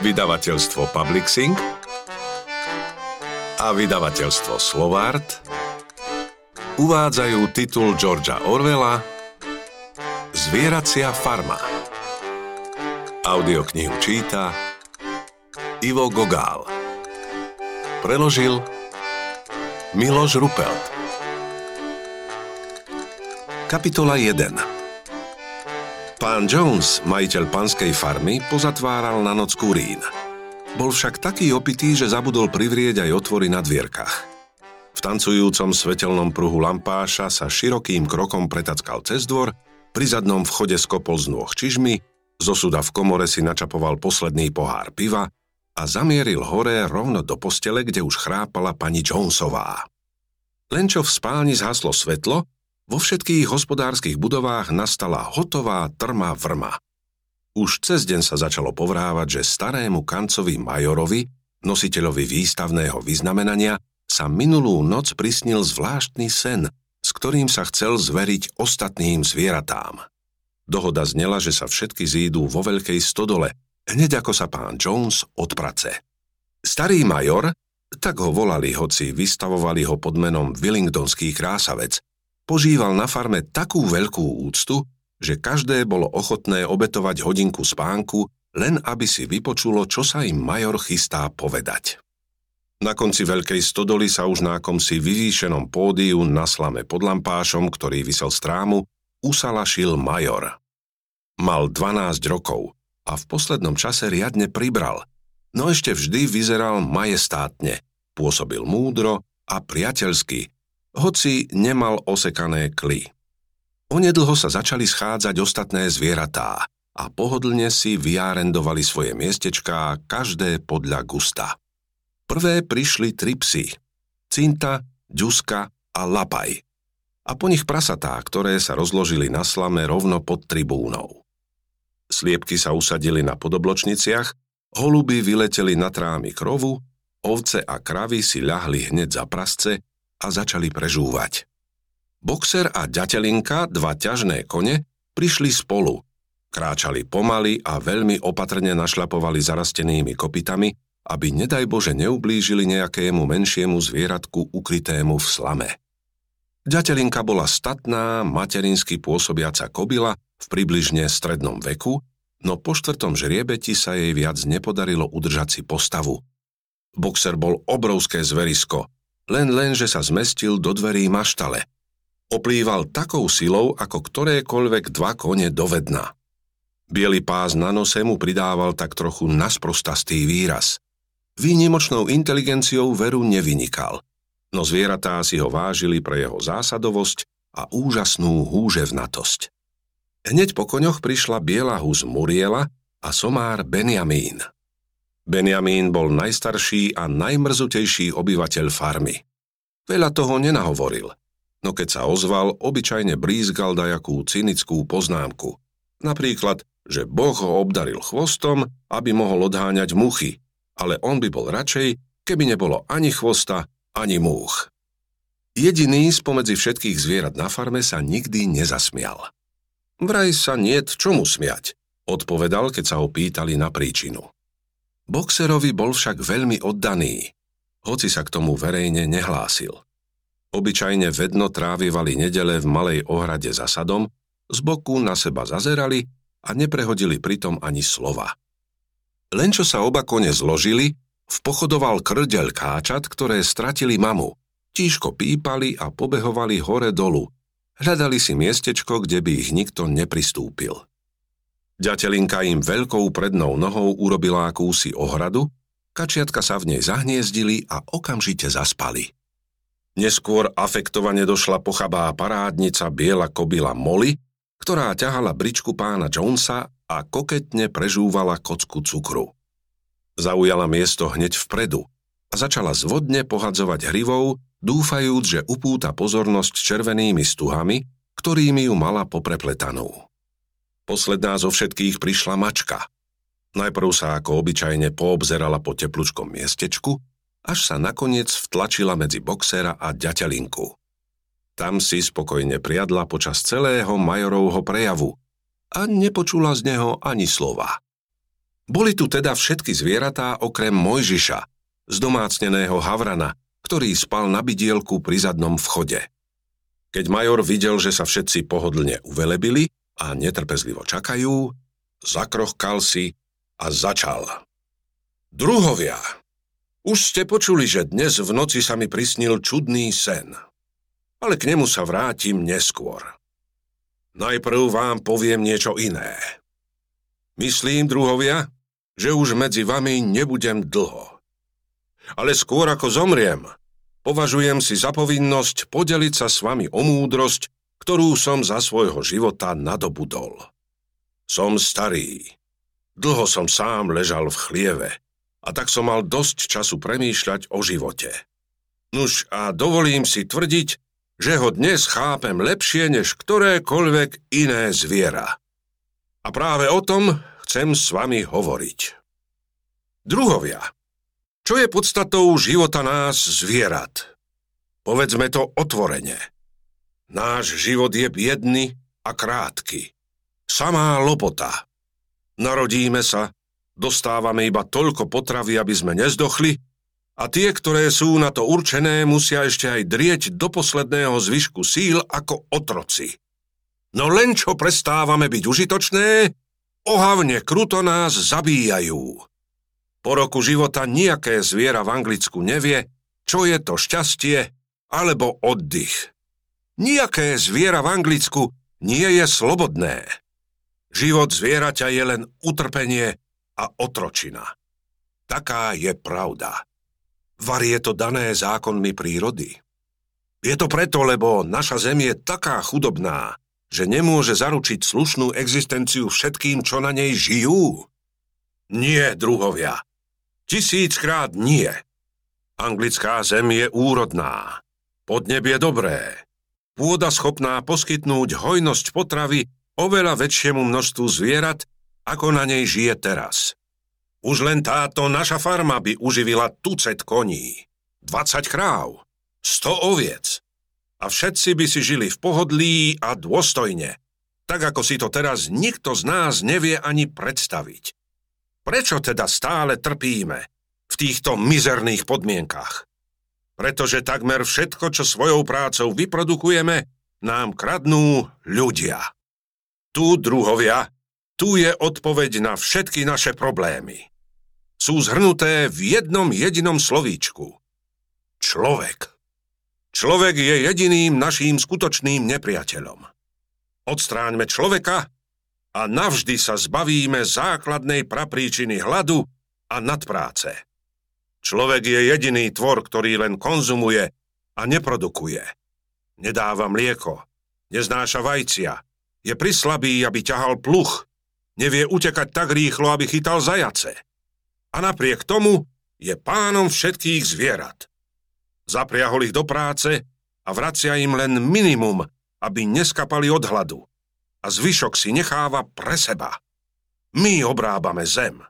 vydavateľstvo Publixing a vydavateľstvo Slovart uvádzajú titul Georgia Orwella Zvieracia farma. Audioknihu číta Ivo Gogál. Preložil Miloš Rupelt. Kapitola 1 Pán Jones, majiteľ panskej farmy, pozatváral na noc kurín. Bol však taký opitý, že zabudol privrieť aj otvory na dvierkach. V tancujúcom svetelnom pruhu lampáša sa širokým krokom pretackal cez dvor, pri zadnom vchode skopol z nôh čižmy, zo suda v komore si načapoval posledný pohár piva a zamieril hore rovno do postele, kde už chrápala pani Jonesová. Len čo v spálni zhaslo svetlo, vo všetkých hospodárskych budovách nastala hotová trma vrma. Už cez deň sa začalo povrávať, že starému kancovi Majorovi, nositeľovi výstavného vyznamenania, sa minulú noc prisnil zvláštny sen, s ktorým sa chcel zveriť ostatným zvieratám. Dohoda znela, že sa všetky zídu vo veľkej stodole, hneď ako sa pán Jones odprace. Starý major, tak ho volali, hoci vystavovali ho pod menom Willingdonský krásavec, požíval na farme takú veľkú úctu, že každé bolo ochotné obetovať hodinku spánku, len aby si vypočulo, čo sa im major chystá povedať. Na konci veľkej stodoly sa už na akomsi vyvýšenom pódiu na slame pod lampášom, ktorý vysel strámu, usalašil major. Mal 12 rokov a v poslednom čase riadne pribral, no ešte vždy vyzeral majestátne, pôsobil múdro a priateľsky, hoci nemal osekané kly. Onedlho sa začali schádzať ostatné zvieratá a pohodlne si vyárendovali svoje miestečká, každé podľa gusta. Prvé prišli tri psy. Cinta, Ďuska a Lapaj. A po nich prasatá, ktoré sa rozložili na slame rovno pod tribúnou. Sliepky sa usadili na podobločniciach, holuby vyleteli na trámy krovu, ovce a kravy si ľahli hneď za prasce a začali prežúvať. Boxer a ďatelinka, dva ťažné kone, prišli spolu. Kráčali pomaly a veľmi opatrne našľapovali zarastenými kopitami, aby nedaj Bože neublížili nejakému menšiemu zvieratku ukrytému v slame. Ďatelinka bola statná, materinsky pôsobiaca kobila v približne strednom veku, no po štvrtom žriebeti sa jej viac nepodarilo udržať si postavu. Boxer bol obrovské zverisko, len len, že sa zmestil do dverí maštale. Oplýval takou silou, ako ktorékoľvek dva kone dovedna. Bielý pás na nose mu pridával tak trochu nasprostastý výraz. Výnimočnou inteligenciou veru nevynikal, no zvieratá si ho vážili pre jeho zásadovosť a úžasnú húževnatosť. Hneď po koňoch prišla biela hus Muriela a somár Benjamín. Benjamín bol najstarší a najmrzutejší obyvateľ farmy. Veľa toho nenahovoril, no keď sa ozval, obyčajne blízgal dajakú cynickú poznámku. Napríklad, že Boh ho obdaril chvostom, aby mohol odháňať muchy, ale on by bol radšej, keby nebolo ani chvosta, ani múch. Jediný spomedzi všetkých zvierat na farme sa nikdy nezasmial. Vraj sa niet čomu smiať, odpovedal, keď sa ho pýtali na príčinu. Boxerovi bol však veľmi oddaný, hoci sa k tomu verejne nehlásil. Obyčajne vedno trávivali nedele v malej ohrade za sadom, z boku na seba zazerali a neprehodili pritom ani slova. Len čo sa oba kone zložili, vpochodoval krdeľ káčat, ktoré stratili mamu. Tížko pípali a pobehovali hore dolu. Hľadali si miestečko, kde by ich nikto nepristúpil. Ďatelinka im veľkou prednou nohou urobila akúsi ohradu, kačiatka sa v nej zahniezdili a okamžite zaspali. Neskôr afektovane došla pochabá parádnica biela kobila Molly, ktorá ťahala bričku pána Jonesa a koketne prežúvala kocku cukru. Zaujala miesto hneď vpredu a začala zvodne pohadzovať hrivou, dúfajúc, že upúta pozornosť červenými stuhami, ktorými ju mala poprepletanú. Posledná zo všetkých prišla mačka. Najprv sa ako obyčajne poobzerala po teplučkom miestečku, až sa nakoniec vtlačila medzi boxera a ďateľinku. Tam si spokojne priadla počas celého Majorovho prejavu a nepočula z neho ani slova. Boli tu teda všetky zvieratá okrem Mojžiša, zdomácneného havrana, ktorý spal na bidielku pri zadnom vchode. Keď major videl, že sa všetci pohodlne uvelebili a netrpezlivo čakajú, zakrochkal si a začal. Druhovia, už ste počuli, že dnes v noci sa mi prisnil čudný sen. Ale k nemu sa vrátim neskôr. Najprv vám poviem niečo iné. Myslím, druhovia, že už medzi vami nebudem dlho. Ale skôr ako zomriem, považujem si za povinnosť podeliť sa s vami o múdrosť, ktorú som za svojho života nadobudol. Som starý. Dlho som sám ležal v chlieve a tak som mal dosť času premýšľať o živote. Nuž a dovolím si tvrdiť, že ho dnes chápem lepšie než ktorékoľvek iné zviera. A práve o tom chcem s vami hovoriť. Druhovia, čo je podstatou života nás zvierat? Povedzme to otvorene. Náš život je biedný a krátky. Samá lopota. Narodíme sa, Dostávame iba toľko potravy, aby sme nezdochli a tie, ktoré sú na to určené, musia ešte aj drieť do posledného zvyšku síl ako otroci. No len čo prestávame byť užitočné, ohavne kruto nás zabíjajú. Po roku života nejaké zviera v Anglicku nevie, čo je to šťastie alebo oddych. Nijaké zviera v Anglicku nie je slobodné. Život zvieraťa je len utrpenie a otročina. Taká je pravda. Var je to dané zákonmi prírody. Je to preto, lebo naša zem je taká chudobná, že nemôže zaručiť slušnú existenciu všetkým, čo na nej žijú? Nie, druhovia. Tisíckrát nie. Anglická zem je úrodná. Podnebie dobré. Pôda schopná poskytnúť hojnosť potravy oveľa väčšiemu množstvu zvierat, ako na nej žije teraz. Už len táto naša farma by uživila tucet koní, 20 kráv, 100 oviec a všetci by si žili v pohodlí a dôstojne, tak ako si to teraz nikto z nás nevie ani predstaviť. Prečo teda stále trpíme v týchto mizerných podmienkach? Pretože takmer všetko, čo svojou prácou vyprodukujeme, nám kradnú ľudia. Tu, druhovia, tu je odpoveď na všetky naše problémy. Sú zhrnuté v jednom jedinom slovíčku. Človek. Človek je jediným naším skutočným nepriateľom. Odstráňme človeka a navždy sa zbavíme základnej prapríčiny hladu a nadpráce. Človek je jediný tvor, ktorý len konzumuje a neprodukuje. Nedáva mlieko, neznáša vajcia, je prislabý, aby ťahal pluch, Nevie utekať tak rýchlo, aby chytal zajace. A napriek tomu je pánom všetkých zvierat. Zapriahol ich do práce a vracia im len minimum, aby neskapali od hladu. A zvyšok si necháva pre seba. My obrábame zem.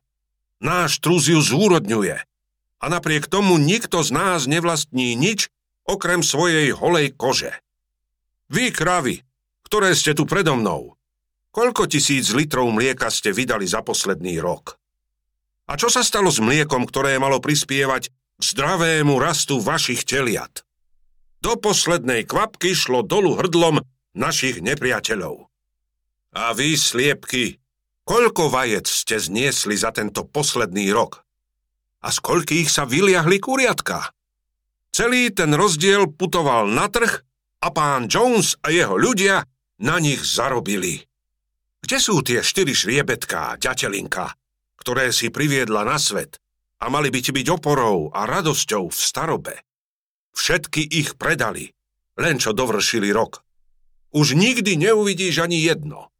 Náš truz ju zúrodňuje. A napriek tomu nikto z nás nevlastní nič, okrem svojej holej kože. Vy, kravy, ktoré ste tu predo mnou, Koľko tisíc litrov mlieka ste vydali za posledný rok? A čo sa stalo s mliekom, ktoré malo prispievať k zdravému rastu vašich teliat? Do poslednej kvapky šlo dolu hrdlom našich nepriateľov. A vy, sliepky, koľko vajec ste zniesli za tento posledný rok? A z koľkých sa vyliahli kuriatka? Celý ten rozdiel putoval na trh a pán Jones a jeho ľudia na nich zarobili. Kde sú tie štyri šriebetká, ďatelinka, ktoré si priviedla na svet a mali by ti byť oporou a radosťou v starobe? Všetky ich predali, len čo dovršili rok. Už nikdy neuvidíš ani jedno.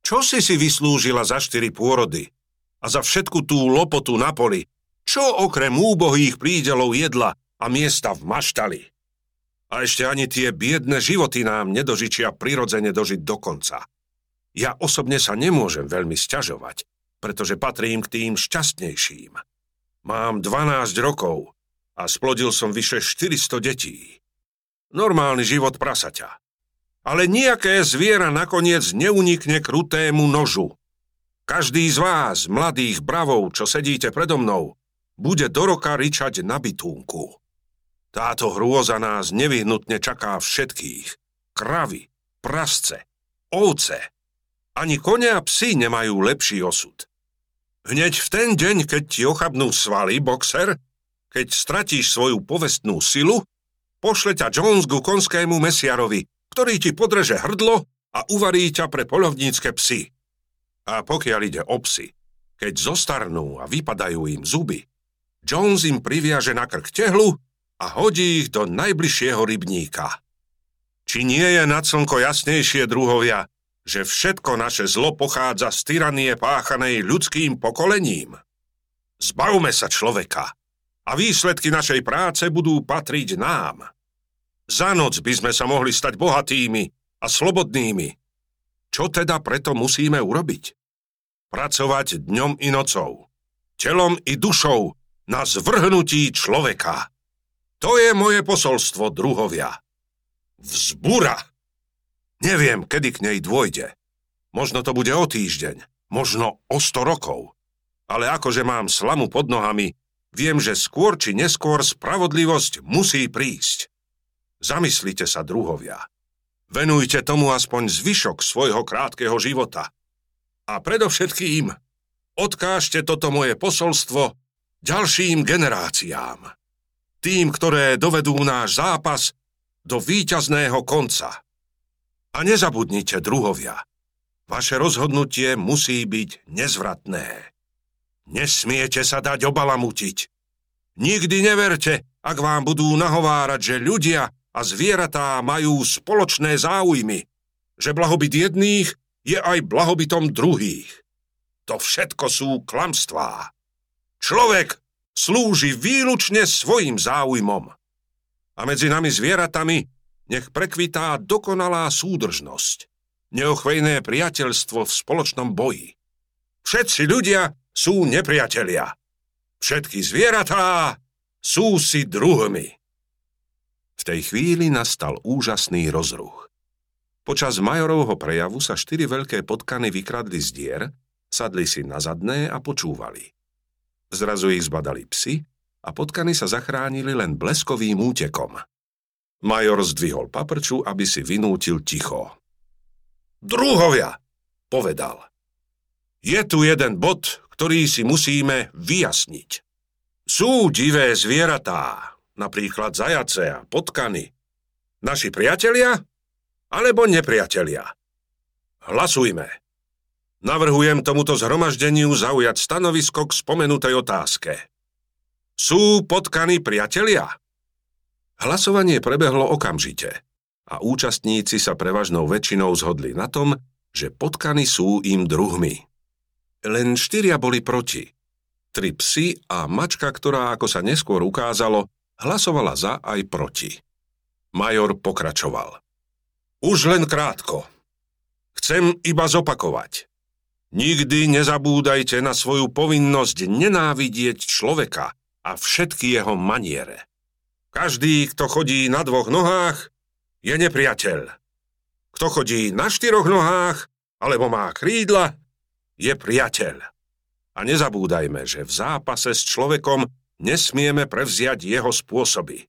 Čo si si vyslúžila za štyri pôrody a za všetku tú lopotu na poli, čo okrem úbohých prídelov jedla a miesta v maštali? A ešte ani tie biedne životy nám nedožičia prirodzene dožiť do konca. Ja osobne sa nemôžem veľmi sťažovať, pretože patrím k tým šťastnejším. Mám 12 rokov a splodil som vyše 400 detí. Normálny život prasaťa. Ale nejaké zviera nakoniec neunikne krutému nožu. Každý z vás, mladých bravov, čo sedíte predo mnou, bude do roka ričať na bytúnku. Táto hrôza nás nevyhnutne čaká všetkých. Kravy, prasce, ovce. Ani kone a psi nemajú lepší osud. Hneď v ten deň, keď ti ochabnú svaly, boxer, keď stratíš svoju povestnú silu, pošle ťa Jones ku konskému mesiarovi, ktorý ti podreže hrdlo a uvarí ťa pre polovnícke psy. A pokiaľ ide o psy, keď zostarnú a vypadajú im zuby, Jones im priviaže na krk tehlu a hodí ich do najbližšieho rybníka. Či nie je nad slnko jasnejšie, druhovia, že všetko naše zlo pochádza z tyranie páchanej ľudským pokolením? Zbavme sa človeka a výsledky našej práce budú patriť nám. Za noc by sme sa mohli stať bohatými a slobodnými. Čo teda preto musíme urobiť? pracovať dňom i nocou, telom i dušou na zvrhnutí človeka. To je moje posolstvo, druhovia. Vzbura! Neviem, kedy k nej dôjde. Možno to bude o týždeň, možno o sto rokov. Ale akože mám slamu pod nohami, viem, že skôr či neskôr spravodlivosť musí prísť. Zamyslite sa, druhovia. Venujte tomu aspoň zvyšok svojho krátkeho života. A predovšetkým odkážte toto moje posolstvo ďalším generáciám. Tým, ktoré dovedú náš zápas do víťazného konca. A nezabudnite, druhovia, vaše rozhodnutie musí byť nezvratné. Nesmiete sa dať obalamutiť. Nikdy neverte, ak vám budú nahovárať, že ľudia a zvieratá majú spoločné záujmy, že blahobyt jedných je aj blahobytom druhých. To všetko sú klamstvá. Človek slúži výlučne svojim záujmom. A medzi nami zvieratami nech prekvitá dokonalá súdržnosť, neochvejné priateľstvo v spoločnom boji. Všetci ľudia sú nepriatelia. Všetky zvieratá sú si druhmi. V tej chvíli nastal úžasný rozruch. Počas majorovho prejavu sa štyri veľké potkany vykradli z dier, sadli si na zadné a počúvali. Zrazu ich zbadali psy a potkany sa zachránili len bleskovým útekom. Major zdvihol paprču, aby si vynútil ticho. Druhovia, povedal. Je tu jeden bod, ktorý si musíme vyjasniť. Sú divé zvieratá, napríklad zajace a potkany. Naši priatelia alebo nepriatelia. Hlasujme. Navrhujem tomuto zhromaždeniu zaujať stanovisko k spomenutej otázke. Sú potkany priatelia? Hlasovanie prebehlo okamžite a účastníci sa prevažnou väčšinou zhodli na tom, že potkany sú im druhmi. Len štyria boli proti. Tri psy a mačka, ktorá, ako sa neskôr ukázalo, hlasovala za aj proti. Major pokračoval. Už len krátko. Chcem iba zopakovať. Nikdy nezabúdajte na svoju povinnosť nenávidieť človeka a všetky jeho maniere. Každý, kto chodí na dvoch nohách, je nepriateľ. Kto chodí na štyroch nohách alebo má krídla, je priateľ. A nezabúdajme, že v zápase s človekom nesmieme prevziať jeho spôsoby.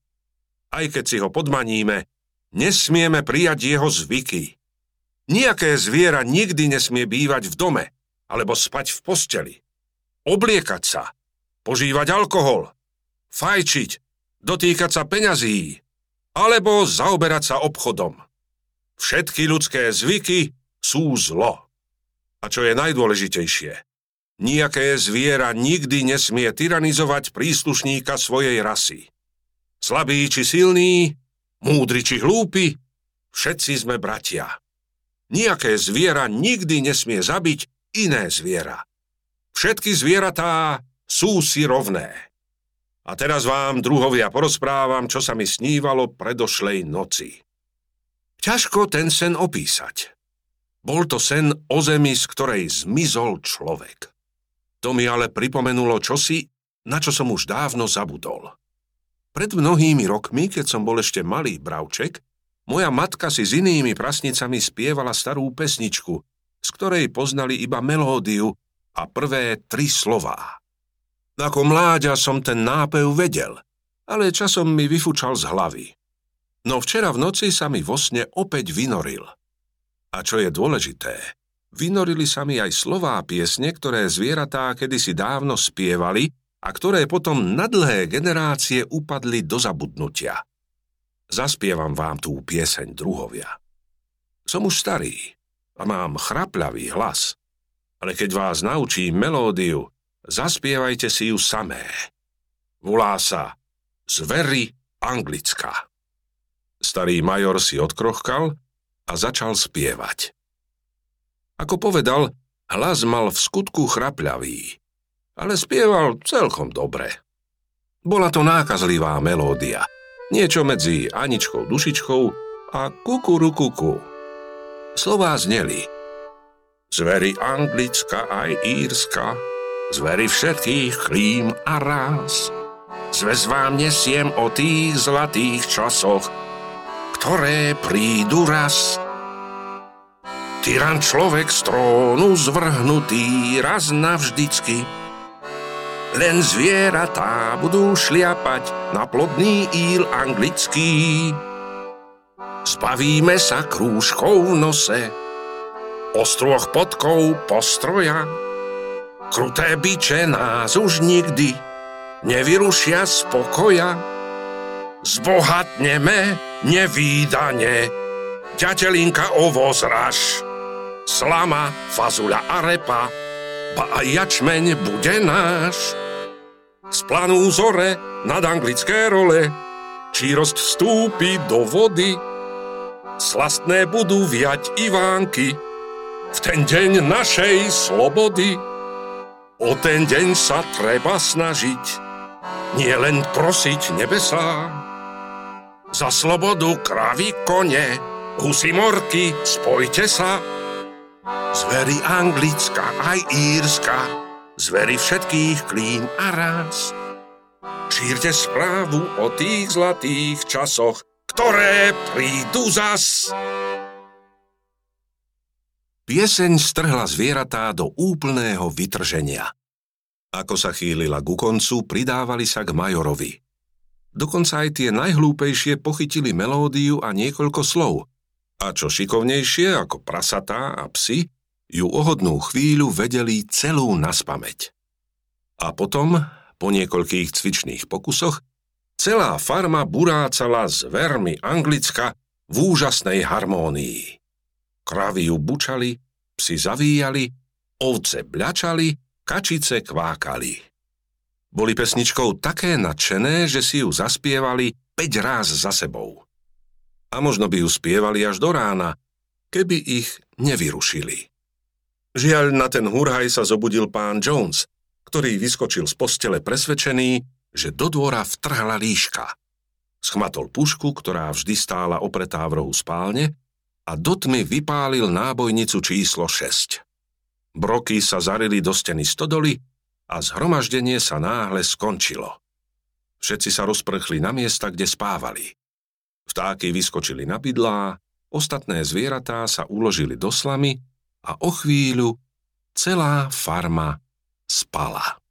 Aj keď si ho podmaníme, Nesmieme prijať jeho zvyky. Nijaké zviera nikdy nesmie bývať v dome alebo spať v posteli. Obliekať sa, požívať alkohol, fajčiť, dotýkať sa peňazí alebo zaoberať sa obchodom. Všetky ľudské zvyky sú zlo. A čo je najdôležitejšie, nijaké zviera nikdy nesmie tyranizovať príslušníka svojej rasy. Slabý či silný, múdry či hlúpi, všetci sme bratia. Nijaké zviera nikdy nesmie zabiť iné zviera. Všetky zvieratá sú si rovné. A teraz vám, druhovia, porozprávam, čo sa mi snívalo predošlej noci. Ťažko ten sen opísať. Bol to sen o zemi, z ktorej zmizol človek. To mi ale pripomenulo čosi, na čo som už dávno zabudol. Pred mnohými rokmi, keď som bol ešte malý bravček, moja matka si s inými prasnicami spievala starú pesničku, z ktorej poznali iba melódiu a prvé tri slová. Ako mláďa som ten nápev vedel, ale časom mi vyfúčal z hlavy. No včera v noci sa mi vo sne opäť vynoril. A čo je dôležité, vynorili sa mi aj slová piesne, ktoré zvieratá kedysi dávno spievali a ktoré potom na dlhé generácie upadli do zabudnutia. Zaspievam vám tú pieseň druhovia. Som už starý a mám chrapľavý hlas, ale keď vás naučím melódiu, zaspievajte si ju samé. Volá sa Zvery Anglická. Starý major si odkrochkal a začal spievať. Ako povedal, hlas mal v skutku chrapľavý, ale spieval celkom dobre. Bola to nákazlivá melódia, niečo medzi Aničkou dušičkou a kukurukuku. Slová zneli Zveri anglická aj írska, zveri všetkých klím a rás. Zves vám nesiem o tých zlatých časoch, ktoré prídu raz. Tyran človek z trónu zvrhnutý raz navždycky, len zvieratá budú šliapať na plodný íl anglický. Zbavíme sa krúžkov v nose, ostroch podkov postroja. Kruté byče nás už nikdy nevyrušia z pokoja. Zbohatneme nevýdane, ďatelinka ovoz raž, slama, fazula a repa, ba aj jačmeň bude náš. Z planu zore nad anglické role, čírost vstúpi do vody, slastné budú viať Ivánky v ten deň našej slobody. O ten deň sa treba snažiť, nie len prosiť nebesá. Za slobodu kravy kone, husy morky, spojte sa. Zveri anglická aj írska, zveri všetkých klím a raz. Šírte správu o tých zlatých časoch, ktoré prídu zas. Pieseň strhla zvieratá do úplného vytrženia. Ako sa chýlila ku koncu, pridávali sa k Majorovi. Dokonca aj tie najhlúpejšie pochytili melódiu a niekoľko slov. A čo šikovnejšie, ako prasatá a psy, ju ohodnú chvíľu vedeli celú naspameť. A potom, po niekoľkých cvičných pokusoch, celá farma burácala s vermi Anglicka v úžasnej harmónii. Kravy ju bučali, psi zavíjali, ovce bľačali, kačice kvákali. Boli pesničkou také nadšené, že si ju zaspievali 5 ráz za sebou. A možno by ju spievali až do rána, keby ich nevyrušili. Žiaľ, na ten hurhaj sa zobudil pán Jones, ktorý vyskočil z postele presvedčený, že do dvora vtrhla líška. Schmatol pušku, ktorá vždy stála opretá v rohu spálne a do tmy vypálil nábojnicu číslo 6. Broky sa zarili do steny stodoly a zhromaždenie sa náhle skončilo. Všetci sa rozprchli na miesta, kde spávali. Vtáky vyskočili na bydlá, ostatné zvieratá sa uložili do slamy a o chvíľu celá farma spala.